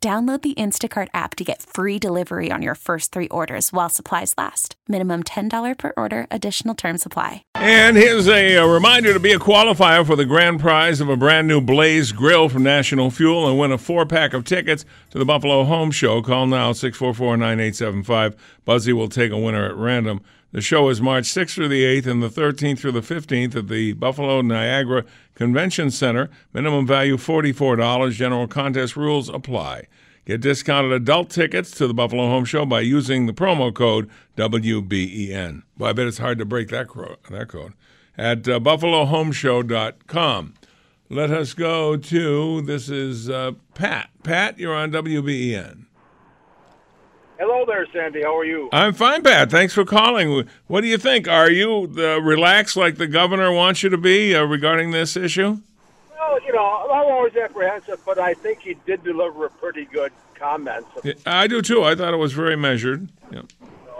Download the Instacart app to get free delivery on your first three orders while supplies last. Minimum $10 per order, additional term supply. And here's a, a, reminder to be a qualifier for the grand prize of a brand new Blaze grill from National Fuel and win a four pack of tickets to the Buffalo Home Show. Call now 644 9875. Buzzy will take a winner at random. The show is March 6th through the 8th and the 13th through the 15th at the Buffalo Niagara Convention Center. Minimum value $44. General contest rules apply. Get discounted adult tickets to the Buffalo Home Show by using the promo code WBEN. Well, I bet it's hard to break that, cro- that code. At uh, buffalohomeshow.com. Let us go to this is uh, Pat. Pat, you're on WBEN. Hello there, Sandy. How are you? I'm fine, Pat. Thanks for calling. What do you think? Are you uh, relaxed like the governor wants you to be uh, regarding this issue? Well, you know, I'm always apprehensive, but I think he did deliver a pretty good comments. I do too. I thought it was very measured. Yeah.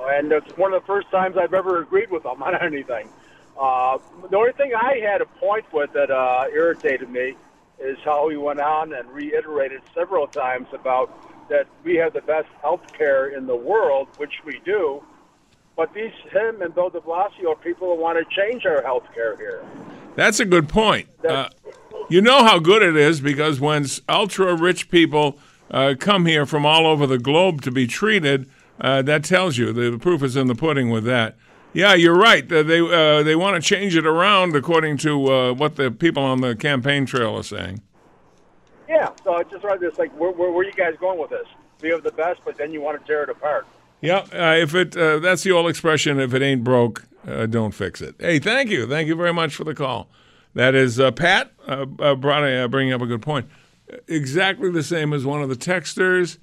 And it's one of the first times I've ever agreed with him on anything. Uh, the only thing I had a point with that uh, irritated me is how he went on and reiterated several times about that we have the best health care in the world, which we do. But these him and Bill De Blasio are people who want to change our health care here. That's a good point. Uh, you know how good it is because when ultra rich people uh, come here from all over the globe to be treated, uh, that tells you the, proof is in the pudding with that. Yeah, you're right. They uh, they want to change it around according to uh, what the people on the campaign trail are saying. Yeah, so I just read this like, where, where, where, are you guys going with this? We have the best, but then you want to tear it apart. Yeah, uh, if it uh, that's the old expression. If it ain't broke, uh, don't fix it. Hey, thank you, thank you very much for the call. That is uh, Pat uh, uh, brought bringing up a good point. Exactly the same as one of the texters.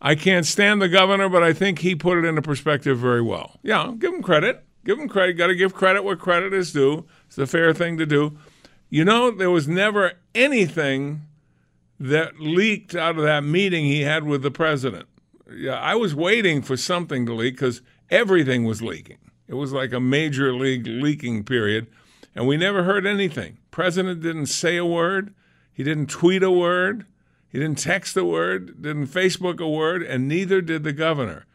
I can't stand the governor, but I think he put it into perspective very well. Yeah, give him credit. Give him credit. Got to give credit where credit is due. It's the fair thing to do. You know, there was never anything that leaked out of that meeting he had with the president. Yeah, I was waiting for something to leak because everything was leaking. It was like a major league leaking period, and we never heard anything. President didn't say a word. He didn't tweet a word. He didn't text a word. Didn't Facebook a word, and neither did the governor.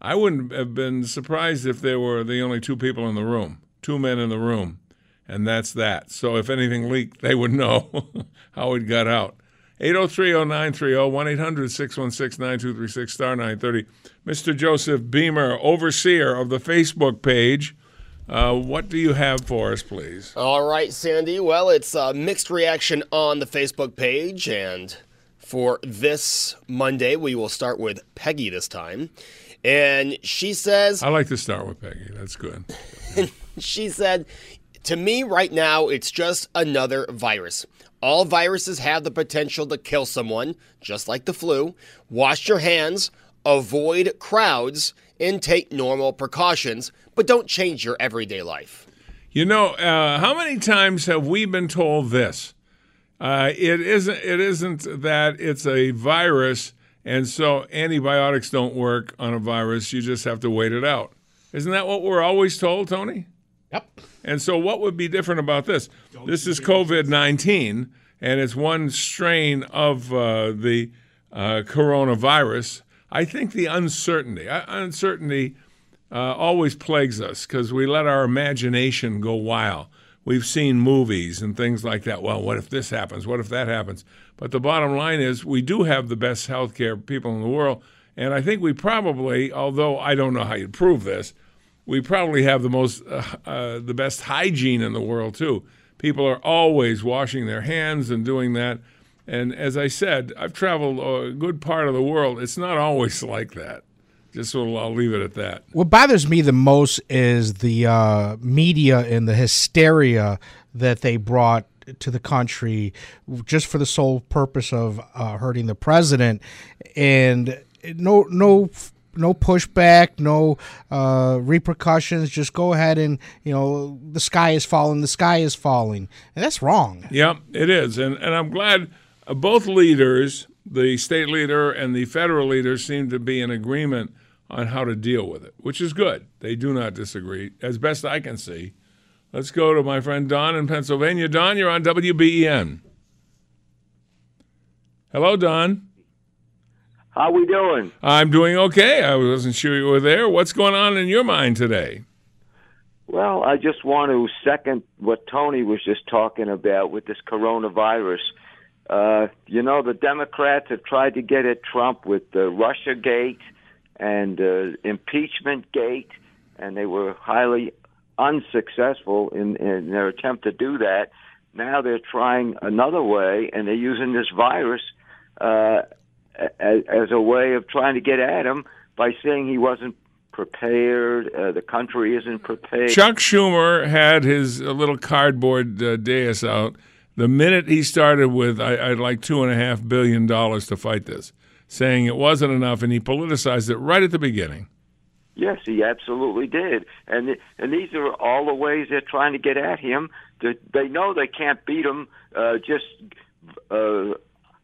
I wouldn't have been surprised if there were the only two people in the room, two men in the room, and that's that. So if anything leaked, they would know how it got out. 803-0930, 1-800-616-9236, star 930. Mr. Joseph Beamer, overseer of the Facebook page. Uh, what do you have for us, please? All right, Sandy. Well, it's a mixed reaction on the Facebook page. And for this Monday, we will start with Peggy this time. And she says. I like to start with Peggy. That's good. she said, To me, right now, it's just another virus. All viruses have the potential to kill someone, just like the flu. Wash your hands, avoid crowds, and take normal precautions, but don't change your everyday life. You know, uh, how many times have we been told this? Uh, it isn't. It isn't that it's a virus, and so antibiotics don't work on a virus. You just have to wait it out. Isn't that what we're always told, Tony? Yep. And so, what would be different about this? This is COVID 19, and it's one strain of uh, the uh, coronavirus. I think the uncertainty, uh, uncertainty uh, always plagues us because we let our imagination go wild. we've seen movies and things like that. Well, what if this happens? What if that happens? But the bottom line is we do have the best healthcare people in the world. And I think we probably, although I don't know how you'd prove this, we probably have the most, uh, uh, the best hygiene in the world too. People are always washing their hands and doing that. And as I said, I've traveled a good part of the world. It's not always like that. Just so I'll leave it at that. What bothers me the most is the uh, media and the hysteria that they brought to the country just for the sole purpose of uh, hurting the president, and no no no pushback, no uh, repercussions. Just go ahead and you know the sky is falling, the sky is falling, and that's wrong. Yeah, it is, and and I'm glad uh, both leaders, the state leader and the federal leader, seem to be in agreement on how to deal with it, which is good. They do not disagree, as best I can see. Let's go to my friend Don in Pennsylvania. Don, you're on WBEN. Hello, Don. How we doing? I'm doing okay. I wasn't sure you were there. What's going on in your mind today? Well, I just want to second what Tony was just talking about with this coronavirus. Uh, you know, the Democrats have tried to get at Trump with the Russia Gate and uh, impeachment gate, and they were highly unsuccessful in, in their attempt to do that. Now they're trying another way, and they're using this virus uh, as, as a way of trying to get at him by saying he wasn't prepared. Uh, the country isn't prepared. Chuck Schumer had his uh, little cardboard uh, dais out the minute he started with, I, would like two and a half billion dollars to fight this, saying it wasn't enough, and he politicized it right at the beginning. Yes, he absolutely did, and and these are all the ways they're trying to get at him. They know they can't beat him uh, just uh,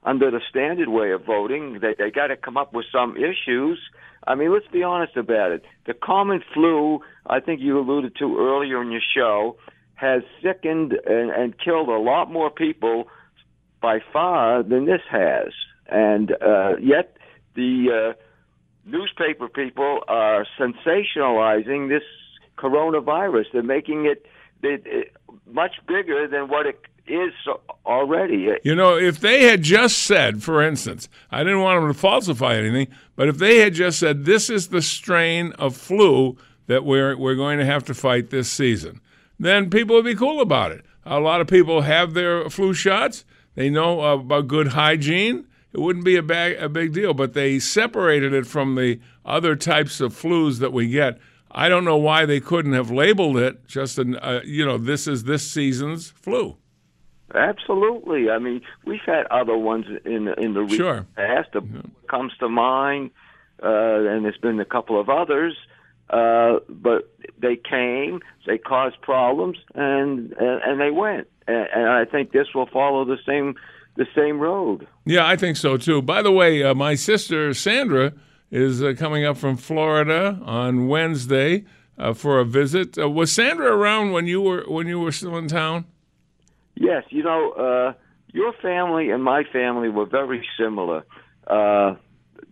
under the standard way of voting. They they got to come up with some issues. I mean, let's be honest about it. The common flu, I think you alluded to earlier in your show, has sickened and, and killed a lot more people by far than this has. And uh, yet, the uh, newspaper people are sensationalizing this coronavirus. They're making it, it, it much bigger than what it is already. You know, if they had just said, for instance, I didn't want them to falsify anything, but if they had just said, this is the strain of flu that we're, we're going to have to fight this season, then people would be cool about it. A lot of people have their flu shots. They know about good hygiene. It wouldn't be a, bag, a big deal, but they separated it from the other types of flus that we get. I don't know why they couldn't have labeled it just, an, uh, you know, this is this season's flu. Absolutely. I mean, we've had other ones in in the sure. past. that yeah. comes to mind, uh, and there's been a couple of others. Uh, but they came, they caused problems, and and, and they went. And, and, I think this will follow the same the same road. Yeah, I think so too. By the way, uh, my sister Sandra is uh, coming up from Florida on Wednesday uh, for a visit. Uh, was Sandra around when you were when you were still in town? Yes, you know, uh, your family and my family were very similar. Uh,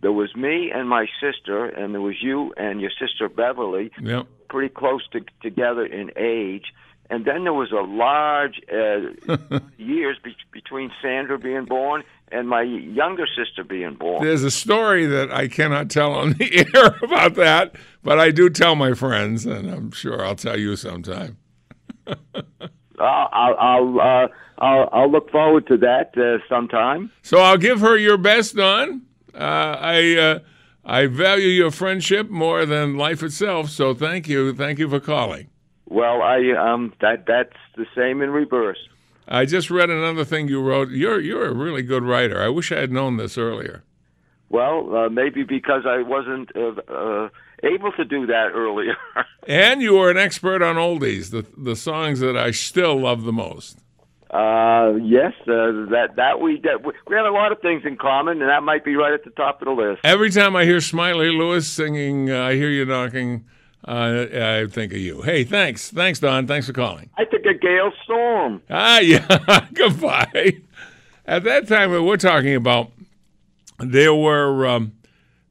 there was me and my sister, and there was you and your sister Beverly, yep. pretty close to, together in age. And then there was a large uh, years be- between Sandra being born and my younger sister being born. There's a story that I cannot tell on the air about that, but I do tell my friends, and I'm sure I'll tell you sometime. I'll I'll, uh, I'll I'll look forward to that uh, sometime. So I'll give her your best, Don. Uh, I uh, I value your friendship more than life itself. So thank you, thank you for calling. Well, I um that that's the same in reverse. I just read another thing you wrote. You're you're a really good writer. I wish I had known this earlier. Well, uh, maybe because I wasn't uh, uh, able to do that earlier. and you are an expert on oldies, the the songs that I still love the most. Uh, yes, uh, that that we that we have a lot of things in common, and that might be right at the top of the list. Every time I hear Smiley Lewis singing, uh, I hear you knocking. Uh, I think of you. Hey, thanks, thanks, Don. Thanks for calling. I think of Gale Storm. Ah, yeah. Goodbye. At that time, we're talking about there were um,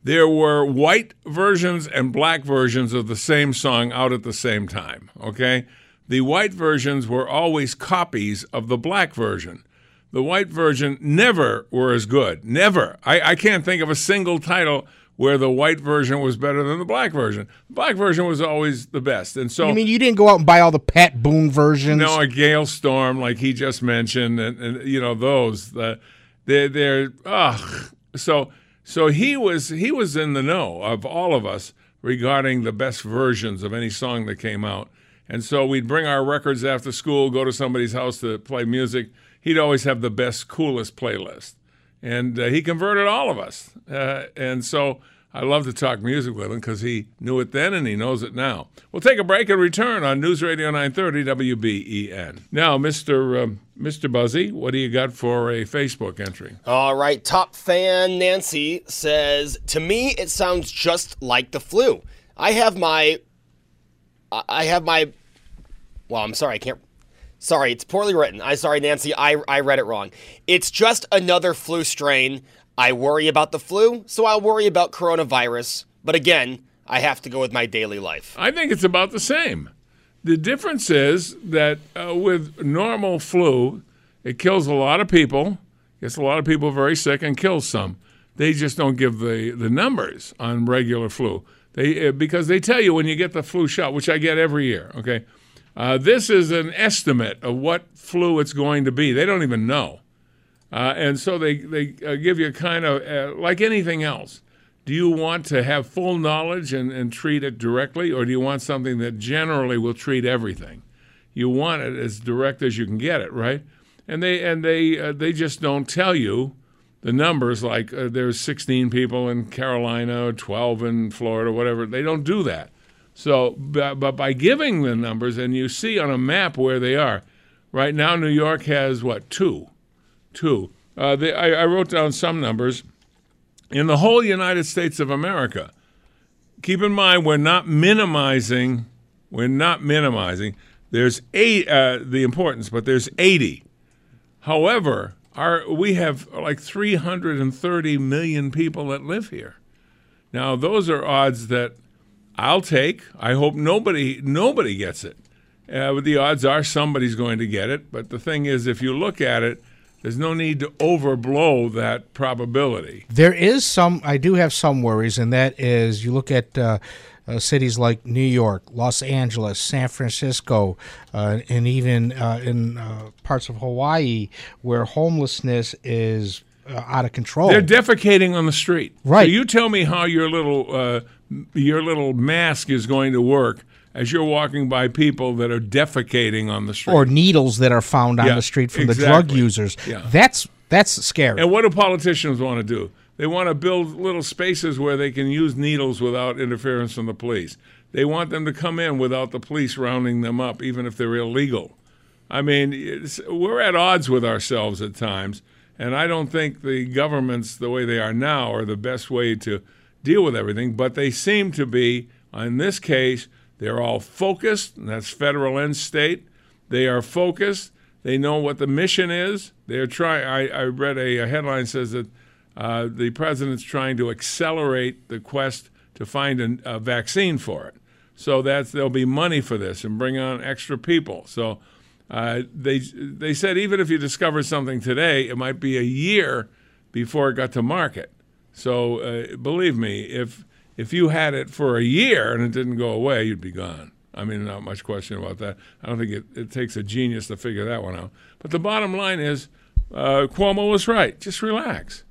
there were white versions and black versions of the same song out at the same time. Okay, the white versions were always copies of the black version. The white version never were as good. Never. I, I can't think of a single title where the white version was better than the black version. The black version was always the best. And so I mean you didn't go out and buy all the Pat Boone versions? no, a Gale Storm like he just mentioned, and, and you know those. The, they're they're ugh. So so he was he was in the know of all of us regarding the best versions of any song that came out, and so we'd bring our records after school, go to somebody's house to play music. He'd always have the best, coolest playlist, and uh, he converted all of us. Uh, and so I love to talk music with him because he knew it then and he knows it now. We'll take a break and return on News Radio 930 WBEN. Now, Mr. Um, Mr. Buzzy, what do you got for a Facebook entry? All right, top fan Nancy says, "To me, it sounds just like the flu. I have my, I- have my, well, I'm sorry, I can't. Sorry, it's poorly written. I sorry, Nancy, I I read it wrong. It's just another flu strain. I worry about the flu, so I'll worry about coronavirus. But again, I have to go with my daily life. I think it's about the same. The difference is that uh, with normal flu, it kills a lot of people, gets a lot of people very sick, and kills some. They just don't give the, the numbers on regular flu. They uh, because they tell you when you get the flu shot, which I get every year. Okay, uh, this is an estimate of what flu it's going to be. They don't even know, uh, and so they they uh, give you kind of uh, like anything else. Do you want to have full knowledge and, and treat it directly, or do you want something that generally will treat everything? You want it as direct as you can get it, right? And they and they uh, they just don't tell you the numbers. Like uh, there's 16 people in Carolina, 12 in Florida, whatever. They don't do that. So, but, but by giving the numbers, and you see on a map where they are, right now New York has what two, two. Uh, they, I, I wrote down some numbers in the whole United States of America. Keep in mind, we're not minimizing. We're not minimizing. There's eight uh, the importance, but there's 80. However, our we have like 330 million people that live here. Now, those are odds that I'll take. I hope nobody nobody gets it. Uh, but the odds are somebody's going to get it. But the thing is, if you look at it, there's no need to overblow that probability. There is some. I do have some worries, and that is you look at uh, uh, cities like New York, Los Angeles, San Francisco, uh, and even uh, in uh, parts of Hawaii where homelessness is uh, out of control. They're defecating on the street. Right. So you tell me how your little uh, your little mask is going to work as you're walking by people that are defecating on the street. or needles that are found on Yeah, the street from the drug users. Yeah. That's that's scary. And what do politicians want to do? They want to build little spaces where they can use needles without interference from the police. They want them to come in without the police rounding them up, even if they're illegal. I mean, it's, we're at odds with ourselves at times, and I don't think the governments, the way they are now, are the best way to deal with everything. But they seem to be, in this case, they're all focused, and that's federal and state. They are focused. They know what the mission is. They're trying. I, read a, a headline says that uh, the president's trying to accelerate the quest to find a, a vaccine for it. So that's there'll be money for this and bring on extra people. So uh, they they said even if you discover something today, it might be a year before it got to market. So uh, believe me, if if you had it for a year and it didn't go away, you'd be gone. I mean, not much question about that. I don't think it, it takes a genius to figure that one out. But the bottom line is, uh, Cuomo was right. Just relax.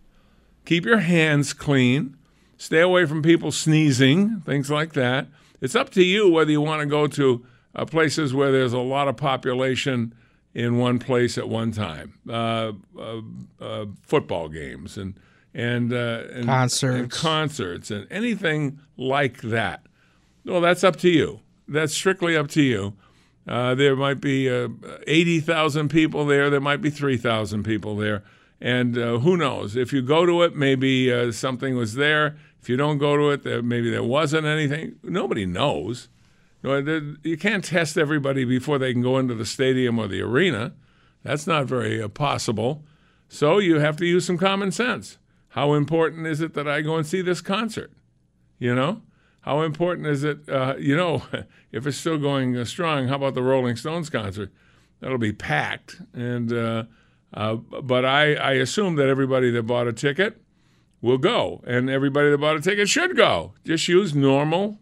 Keep your hands clean. Stay away from people sneezing, things like that. It's up to you whether you want to go to uh, places where there's a lot of population in one place at one time. Uh, uh, uh, football games and and, uh, and Concerts. and concerts and anything like that. Well, that's up to you. That's strictly up to you. Uh, there might be uh, 80,000 people there. There might be 3,000 people there. And uh, who knows? If you go to it, maybe uh, something was there. If you don't go to it, there, maybe there wasn't anything. Nobody knows. You can't test everybody before they can go into the stadium or the arena. That's not very uh, possible. So you have to use some common sense. How important is it that I go and see this concert? You know, How important is it? Uh, you know, if it's still going uh, strong, how about the Rolling Stones concert? That'll be packed. And uh, uh, but I, I assume that everybody that bought a ticket will go, and everybody that bought a ticket should go. Just use normal,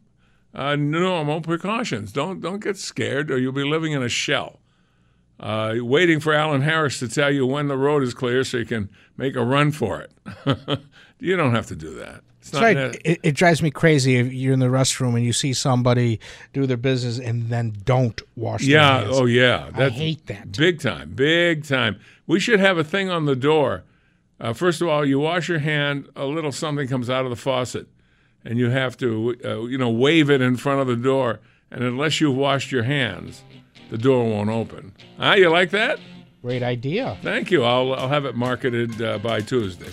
uh, normal precautions. Don't don't get scared, or you'll be living in a shell. Uh, waiting for Alan Harris to tell you when the road is clear so you can make a run for it. you don't have to do that. It's That's right. It, it, drives me crazy if you're in the restroom and you see somebody do their business and then don't wash yeah, their hands. Yeah, oh, yeah. That's I hate that. Big time. Big time. We should have a thing on the door. Uh, first of all, you wash your hand, a little something comes out of the faucet, and you have to, uh, you know, wave it in front of the door. And unless you've washed your hands, the door won't open. Ah, you like that? Great idea. Thank you. I'll, I'll have it marketed uh, by Tuesday.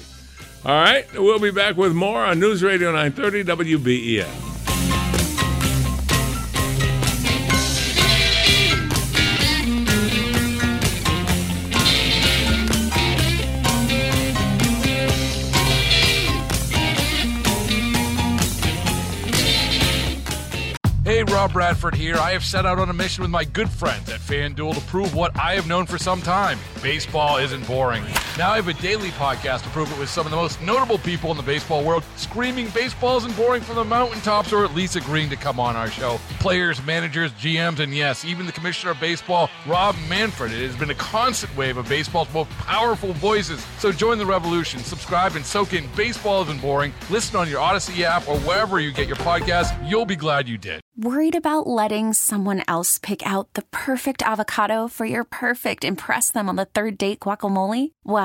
All right, we'll be back with more on News Radio 930 WBEN. Bradford here. I have set out on a mission with my good friends at FanDuel to prove what I have known for some time baseball isn't boring. Now I have a daily podcast to prove it with some of the most notable people in the baseball world screaming baseballs isn't boring from the mountaintops or at least agreeing to come on our show. Players, managers, GMs, and yes, even the commissioner of baseball, Rob Manfred. It has been a constant wave of baseball's most powerful voices. So join the revolution, subscribe, and soak in Baseball Isn't Boring. Listen on your Odyssey app or wherever you get your podcast. You'll be glad you did. Worried about letting someone else pick out the perfect avocado for your perfect impress them on the third date guacamole? Well,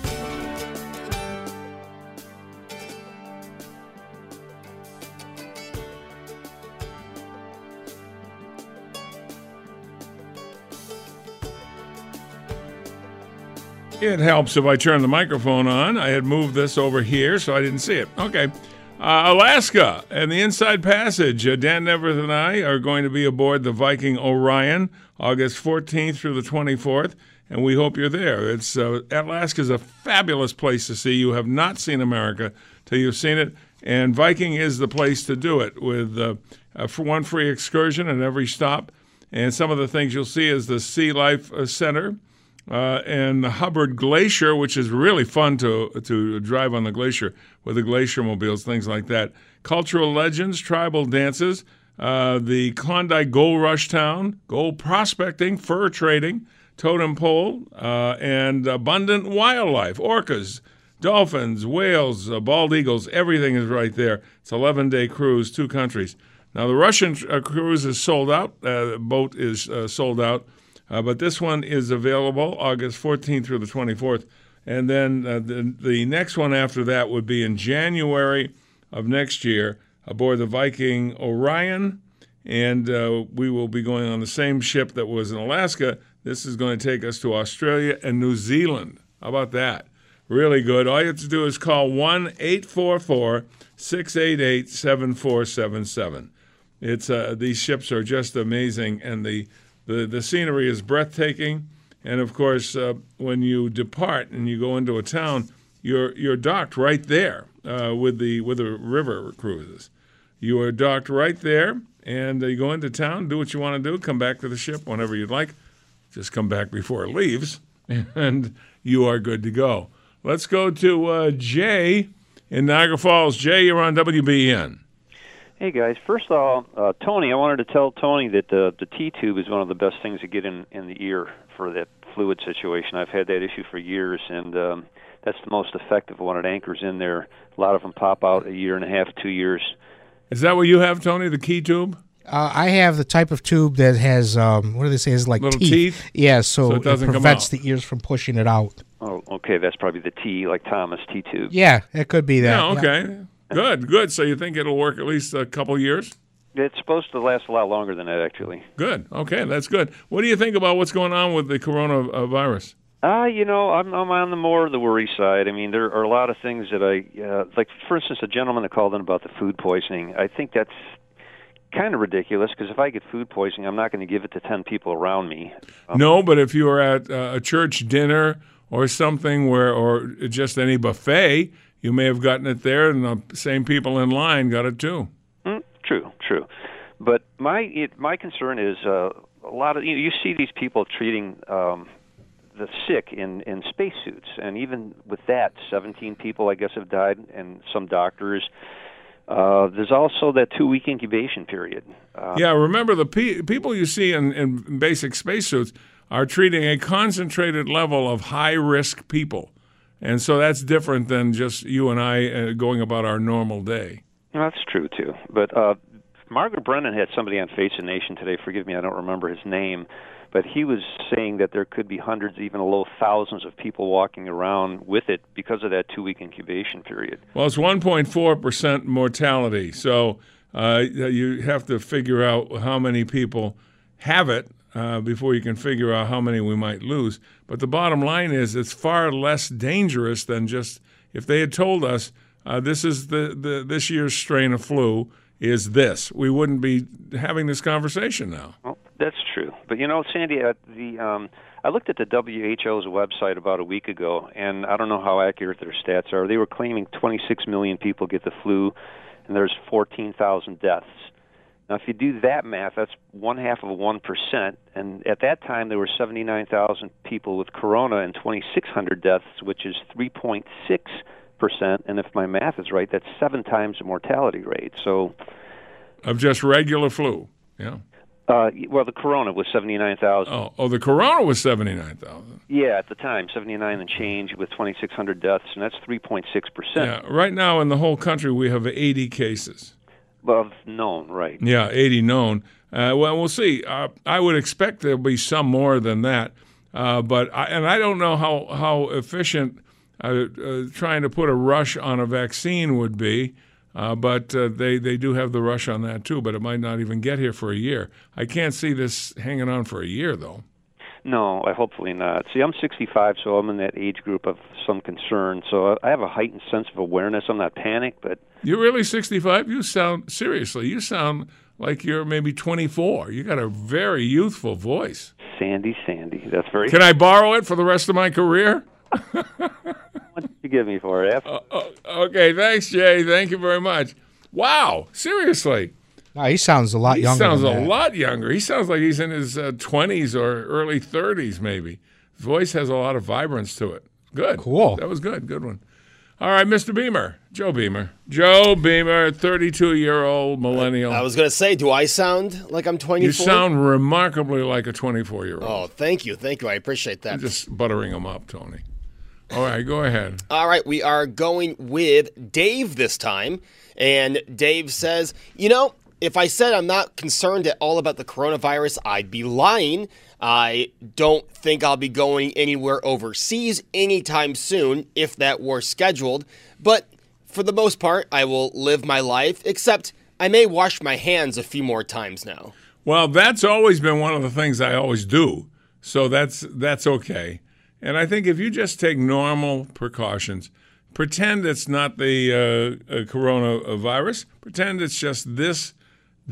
It helps if I turn the microphone on. I had moved this over here, so I didn't see it. Okay. Uh, Alaska and the Inside Passage. Uh, Dan Neaverth and I are going to be aboard the Viking Orion August 14th through the 24th, and we hope you're there. It's uh, Alaska is a fabulous place to see. You have not seen America till you've seen it, and Viking is the place to do it with uh, for one free excursion at every stop. And some of the things you'll see is the Sea Life uh, Center uh, and the Hubbard Glacier, which is really fun to to drive on the glacier with the glacier mobiles, things like that. Cultural legends, tribal dances, uh, the Klondike Gold Rush Town, gold prospecting, fur trading, totem pole, uh, and abundant wildlife, orcas, dolphins, whales, uh, bald eagles. Everything is right there. It's 11 day cruise, two countries. Now the Russian uh, cruise is sold out. Uh, boat is sold out. Uh, but this one is available August 14th through the 24th. And then uh, the, the next one after that would be in January of next year aboard the Viking Orion. And uh, we will be going on the same ship that was in Alaska. This is going to take us to Australia and New Zealand. How about that? Really good. All you have to do is call 1 844 688 7477. It's uh, these ships are just amazing, and the the, the scenery is breathtaking. And of course, uh, when you depart and you go into a town, you're, you're docked right there uh, with, the, with the river cruises. You are docked right there, and uh, you go into town, do what you want to do, come back to the ship whenever you'd like. Just come back before it leaves, and you are good to go. Let's go to uh, Jay in Niagara Falls. Jay, you're on WBEN. Hey guys, first of all, uh, Tony, I wanted to tell Tony that the the T tube is one of the best things to get in in the ear for that fluid situation. I've had that issue for years, and um, that's the most effective one. It anchors in there. A lot of them pop out a year and a half, two years. Is that what you have, Tony? The key tube? Uh, I have the type of tube that has um, what do they say? Is like little teeth. teeth. Yeah, so, So it doesn't come prevents out. the ears from pushing it out. Oh, okay, that's probably the T, like Thomas T tube. Yeah, it could be that. Yeah, okay. Good, good. So you think it'll work at least a couple years? It's supposed to last a lot longer than that, actually. Good. Okay, that's good. What do you think about what's going on with the coronavirus? Uh, you know, I'm I'm on the more the worry side. I mean, there are a lot of things that I uh, like. For instance, a gentleman that called in about the food poisoning. I think that's kind of ridiculous because if I get food poisoning, I'm not going to give it to ten people around me. Um, no, but if you were at uh, a church dinner or something where, or just any buffet, you may have gotten it there, and the same people in line got it too. Mm, true, true. But my it, my concern is uh, a lot of you, know, you see these people treating. Um, the sick in in spacesuits, and even with that, 17 people I guess have died, and some doctors. Uh, there's also that two week incubation period. Uh, yeah, remember the pe- people you see in, in basic spacesuits are treating a concentrated level of high risk people. And so that's different than just you and I uh, going about our normal day. Well, that's true, too. But uh, Margaret Brennan had somebody on Face the Nation today. Forgive me, I don't remember his name but he was saying that there could be hundreds, even low thousands of people walking around with it because of that two week incubation period. Well, it's 1.4% mortality. So uh, you have to figure out how many people have it uh, before you can figure out how many we might lose. But the bottom line is it's far less dangerous than just if they had told us uh, this is the, the this year's strain of flu is this, we wouldn't be having this conversation now. Well, that's true. But you know, Sandy, the um, I looked at the WHO's website about a week ago, and I don't know how accurate their stats are. They were claiming 26 million people get the flu, and there's 14,000 deaths. Now, if you do that math, that's one half of one percent. And at that time, there were 79,000 people with corona and 2,600 deaths, which is 3.6 percent. And if my math is right, that's seven times the mortality rate. So, of just regular flu, yeah. Uh, well, the Corona was seventy nine thousand. Oh, oh, the Corona was seventy nine thousand. Yeah, at the time, seventy nine and change with twenty six hundred deaths, and that's three point six percent. Yeah, right now in the whole country we have eighty cases. Of known, right? Yeah, eighty known. Uh, well, we'll see. Uh, I would expect there'll be some more than that, uh, but I, and I don't know how how efficient uh, uh, trying to put a rush on a vaccine would be. Uh, but uh, they, they do have the rush on that too, but it might not even get here for a year. I can't see this hanging on for a year, though. No, I hopefully not. See, I'm 65, so I'm in that age group of some concern. So I have a heightened sense of awareness. I'm not panicked, but you're really 65. You sound seriously. You sound like you're maybe 24. You got a very youthful voice. Sandy, Sandy, that's very. Can I borrow it for the rest of my career? what did you give me for it? Uh, uh, okay, thanks, Jay. Thank you very much. Wow, seriously. No, he sounds a lot he younger. He sounds a that. lot younger. He sounds like he's in his uh, 20s or early 30s, maybe. His voice has a lot of vibrance to it. Good. Cool. That was good. Good one. All right, Mr. Beamer, Joe Beamer, Joe Beamer, thirty-two-year-old millennial. I was going to say, do I sound like I'm twenty-four? You sound remarkably like a twenty-four-year-old. Oh, thank you, thank you. I appreciate that. I'm just buttering him up, Tony. All right, go ahead. All right, we are going with Dave this time. And Dave says, You know, if I said I'm not concerned at all about the coronavirus, I'd be lying. I don't think I'll be going anywhere overseas anytime soon if that were scheduled. But for the most part, I will live my life, except I may wash my hands a few more times now. Well, that's always been one of the things I always do. So that's that's okay. And I think if you just take normal precautions, pretend it's not the uh, uh, coronavirus, pretend it's just this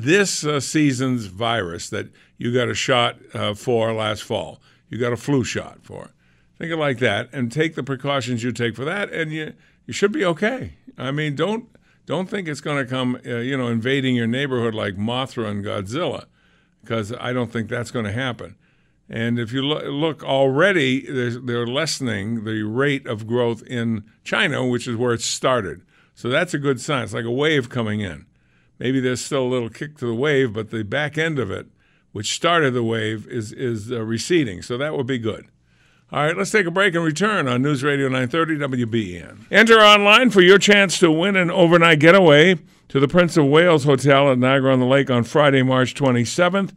this uh, season's virus that you got a shot uh, for last fall. You got a flu shot for. Think of it like that, and take the precautions you take for that, and you you should be okay. I mean, don't don't think it's going to come, uh, you know, invading your neighborhood like Mothra and Godzilla, because I don't think that's going to happen. And if you look already, they're lessening the rate of growth in China, which is where it started. So that's a good sign. It's like a wave coming in. Maybe there's still a little kick to the wave, but the back end of it, which started the wave, is is uh, receding. So that would be good. All right, let's take a break and return on News Radio 930 WBN. Enter online for your chance to win an overnight getaway to the Prince of Wales Hotel at Niagara on the Lake on Friday, March 27th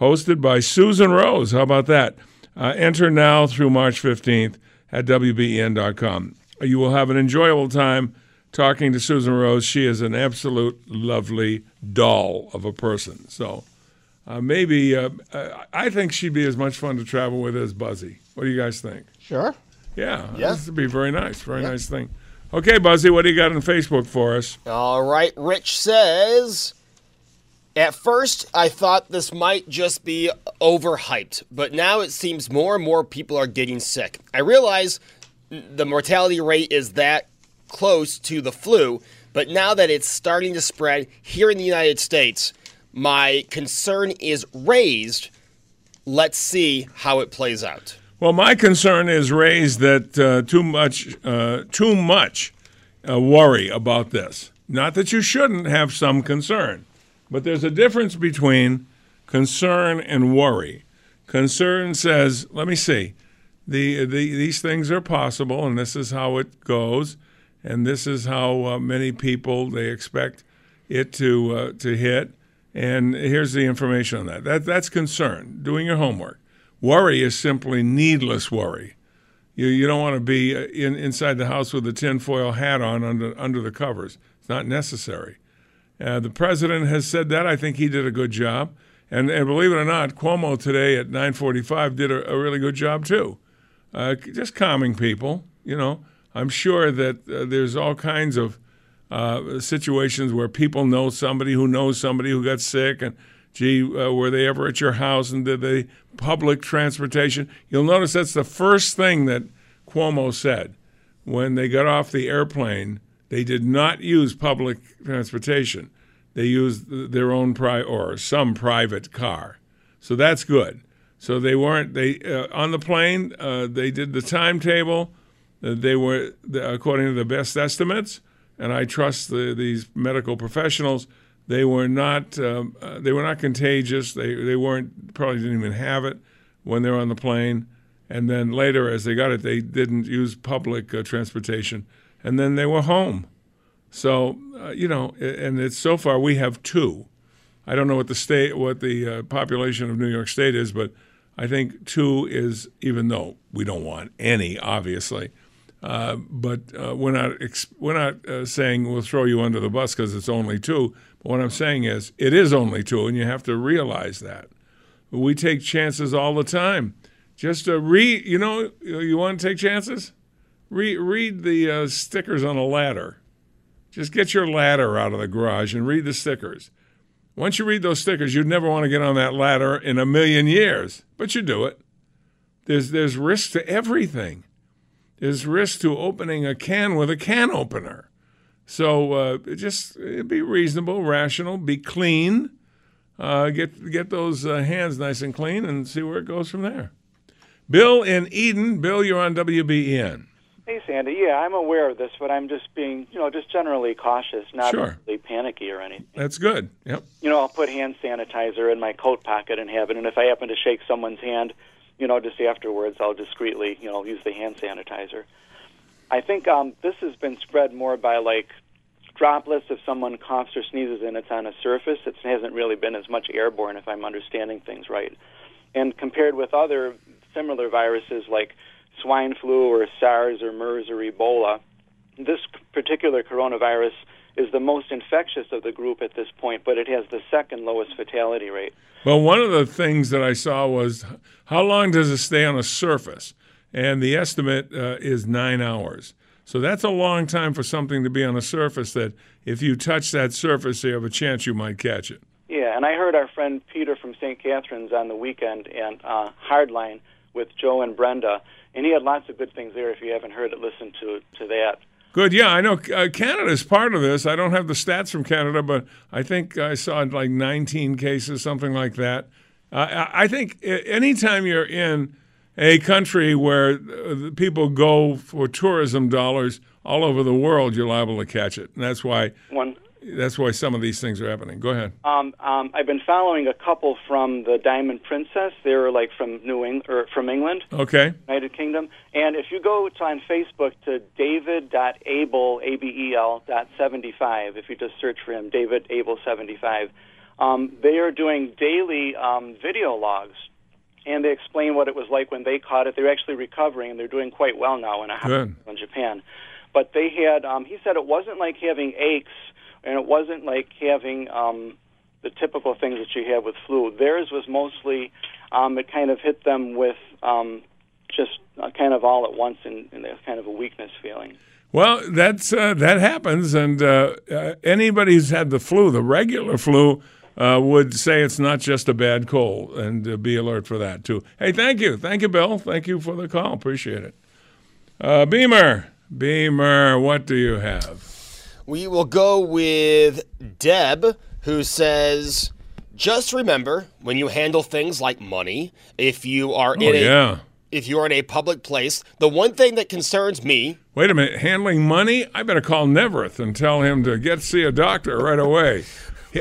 hosted by Susan Rose. How about that? Uh, enter now through March 15th at WBEN.com. You will have an enjoyable time talking to Susan Rose. She is an absolute lovely doll of a person. So uh, maybe uh, I think she'd be as much fun to travel with as Buzzy. What do you guys think? Sure. Yeah, Yeah. this would be very nice. Very nice thing. Okay, Buzzy, what do you got on Facebook for us? All right, Rich says. At first, I thought this might just be overhyped, but now it seems more and more people are getting sick. I realize the mortality rate is that close to the flu, but now that it's starting to spread here in the United States, my concern is raised. Let's see how it plays out. Well, my concern is raised that uh, too much, uh, too much uh, worry about this. Not that you shouldn't have some concern, but there's a difference between concern and worry. Concern says, "Let me see, the, the these things are possible, and this is how it goes, and this is how uh, many people they expect it to uh, to hit, and here's the information on that. That that's concern. Doing your homework." Worry is simply needless worry. You, you don't want to be uh, in, inside the house with a tinfoil hat on under, under the covers. It's not necessary. Uh, the president has said that. I think he did a good job. And, and believe it or not, Cuomo today at 9:45 did a, a really good job too, uh, just calming people. You know, I'm sure that uh, there's all kinds of uh, situations where people know somebody who knows somebody who got sick, and gee, uh, were they ever at your house and did they public transportation? You'll notice that's the first thing that Cuomo said when they got off the airplane. They did not use public transportation. They used their own pri- or some private car. So that's good. So they weren't they uh, on the plane. Uh, they did the timetable. Uh, they were according to the best estimates, and I trust the, these medical professionals. They were not um, uh, they were not contagious. They they weren't probably didn't even have it when they were on the plane. And then later, as they got it, they didn't use public uh, transportation, and then they were home. So uh, you know, and it's so far we have two. I don't know what the state, what the uh, population of New York State is, but I think two is even though we don't want any, obviously. Uh, but uh, we're not we're not uh, saying we'll throw you under the bus because it's only two. But what I'm saying is it is only two, and you have to realize that. We take chances all the time. Just to read, you know, you want to take chances? Read read the uh, stickers on a ladder. Just get your ladder out of the garage and read the stickers. Once you read those stickers, you'd never want to get on that ladder in a million years, but you do it. There's there's risk to everything. There's risk to opening a can with a can opener. So uh, just uh, be reasonable, rational, be clean. Uh, get get those uh, hands nice and clean, and see where it goes from there. Bill in Eden. Bill, you're on WBEN. Hey, Sandy. Yeah, I'm aware of this, but I'm just being, you know, just generally cautious, not Sure. really panicky or anything. That's good. Yep. You know, I'll put hand sanitizer in my coat pocket and have it, and if I happen to shake someone's hand, you know, just afterwards, I'll discreetly, you know, use the hand sanitizer. I think um, this has been spread more by like droplets if someone coughs or sneezes and it's on a surface. It hasn't really been as much airborne, if I'm understanding things right. And compared with other similar viruses like swine flu or SARS or MERS or Ebola, this particular coronavirus is the most infectious of the group at this point, but it has the second lowest fatality rate. Well, one of the things that I saw was how long does it stay on a surface? And the estimate uh, is nine hours. So that's a long time for something to be on a surface that if you touch that surface, you have a chance you might catch it. Yeah, and I heard our friend Peter from St. Catharines on the weekend and uh, Hardline with Joe and Brenda, and he had lots of good things there. If you haven't heard it, listen to to that. Good. Yeah, I know uh, is part of this. I don't have the stats from Canada, but I think I saw like 19 cases, something like that. Uh, I think anytime you're in a country where uh, people go for tourism dollars all over the world, you're liable to catch it, and that's why One, that's why some of these things are happening. Go ahead. um, um, I've been following a couple from the Diamond Princess. They're like from New England or from England. Okay. United Kingdom. And if you go to on Facebook to david.abel, A-B-E-L, dot 75, if you just search for him, David Abel 75, um, they are doing daily um, video logs. And they explain what it was like when they caught it. They're actually recovering, and they're doing quite well now in a hospital in Japan. but they had. Um, he said it wasn't like having aches, and it wasn't like having um, the typical things that you have with flu. Theirs was mostly um, it kind of hit them with um, just uh, kind of all at once, and, and kind of a weakness feeling. Well, that's uh, that happens, and uh, uh, anybody who's had the flu, the regular flu, uh, would say it's not just a bad cold, and uh, be alert for that too. Hey, thank you, thank you, Bill. Thank you for the call. Appreciate it. Uh, Beamer, Beamer, what do you have? We will go with Deb, who says, "Just remember when you handle things like money, if you are Oh in a yeah. if you are in a public place, the one thing that concerns me Wait a minute, handling money? I better call Neaverth and tell him to get see a doctor right away.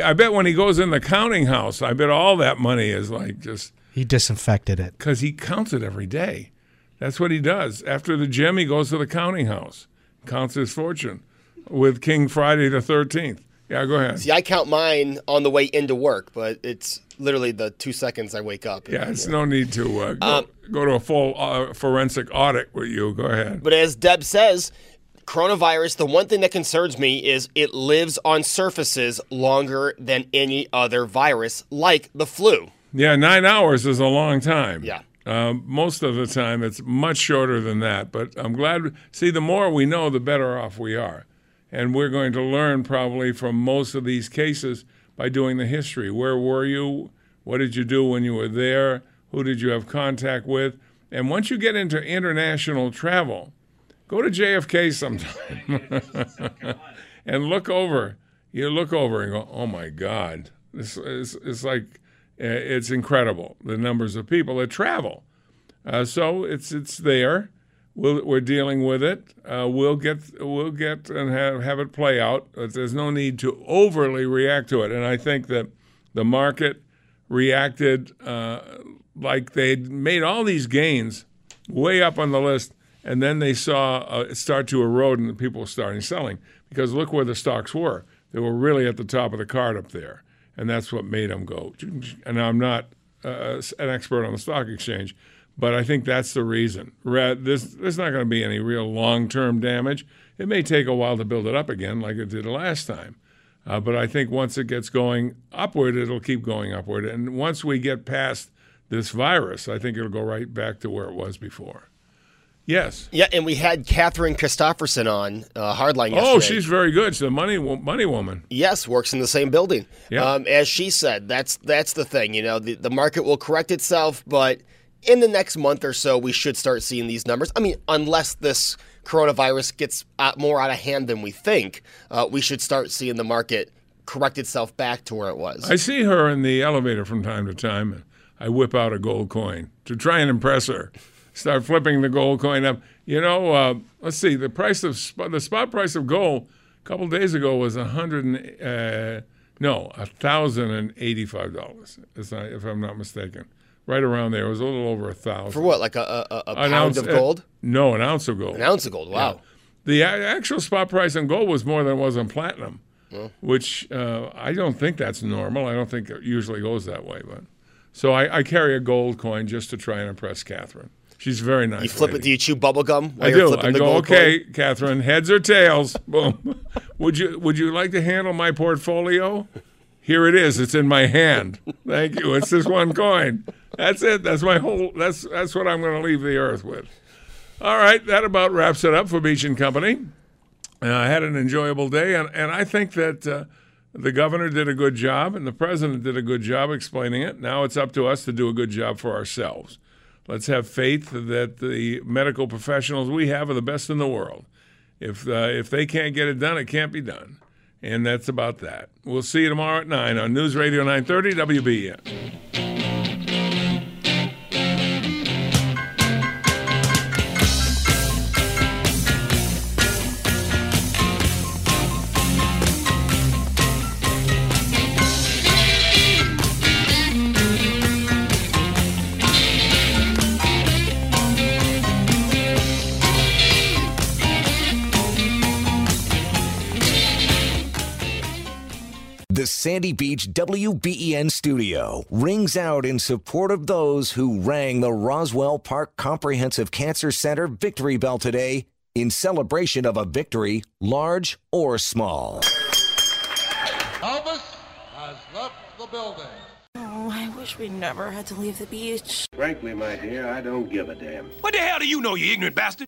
I bet when he goes in the counting house, I bet all that money is like just He disinfected it. because he counts it every day. That's what he does. After the gym, he goes to the counting house, counts his fortune with King Friday the 13th. Yeah, go ahead. See, I count mine on the way into work, but it's literally the two seconds I wake up. Yeah, it's no need to uh, go, go to a full uh, forensic audit with you. Go ahead. But as Deb says, coronavirus, the one thing that concerns me is it lives on surfaces longer than any other virus, like the flu. Yeah, nine hours is a long time. Yeah. Um, most of the time, it's much shorter than that. But I'm glad. See, the more we know, the better off we are. And we're going to learn probably from most of these cases by doing the history. Where were you? What did you do when you were there? Who did you have contact with? And once you get into international travel, go to JFK sometime and look over. You look over and go, oh my God, it's like uh, it's incredible the numbers of people that travel. Uh, so it's it's there. We'll, we're dealing with it. Uh, we'll get we'll get and have have it play out. But there's no need to overly react to it. And I think that the market reacted uh, like they'd made all these gains way up on the list, and then they saw uh, it start to erode, and people starting selling because look where the stocks were. They were really at the top of the card up there, and that's what made them go. And I'm not uh, an expert on the stock exchange, but I think that's the reason. This there's not going to be any real long-term damage. It may take a while to build it up again, like it did last time. Uh, but I think once it gets going upward, it'll keep going upward. And once we get past this virus, I think it'll go right back to where it was before. Yes. Yeah, and we had Catherine Christofferson on uh, Hardline yesterday. Oh, she's very good. She's a money money woman. Yes, works in the same building. Yeah. Um, as she said, that's that's the thing. You know, the, the market will correct itself, but in the next month or so, we should start seeing these numbers. I mean, unless this coronavirus gets more out of hand than we think, uh, we should start seeing the market correct itself back to where it was. I see her in the elevator from time to time. and I whip out a gold coin to try and impress her. Start flipping the gold coin up. You know, uh, let's see. The price of sp- the spot price of gold a couple days ago was a hundred and uh, no, a thousand and eighty-five dollars. If I'm not mistaken, right around there. It was a little over a thousand For what, like a, a, a pound ounce- of uh, gold? no, an ounce of gold. An ounce of gold. Wow. The a- actual spot price on gold was more than it was on platinum, which uh, I don't think that's normal. I don't think it usually goes that way. But so I, I carry a gold coin just to try and impress Catherine. She's very nice. You flip lady. it. Do you chew bubble gum while I you're do. flipping I the go, okay, coin? Catherine, heads or tails? Boom. would you Would you like to handle my portfolio? Here it is. It's in my hand. Thank you. It's this one coin. That's it. That's my whole. That's that's what I'm going to leave the earth with. All right, that about wraps it up for Beach and Company. Uh, I had an enjoyable day, and, and I think that uh, the governor did a good job and the president did a good job explaining it. Now it's up to us to do a good job for ourselves. Let's have faith that the medical professionals we have are the best in the world. If uh, if they can't get it done, it can't be done, and that's about that. We'll see you tomorrow at nine on News Radio 930 WBEN. Sandy Beach WBEN studio rings out in support of those who rang the Roswell Park Comprehensive Cancer Center victory bell today in celebration of a victory, large or small. Elvis has left the building. Oh, I wish we never had to leave the beach. Frankly, my dear, I don't give a damn. What the hell do you know, you ignorant bastard?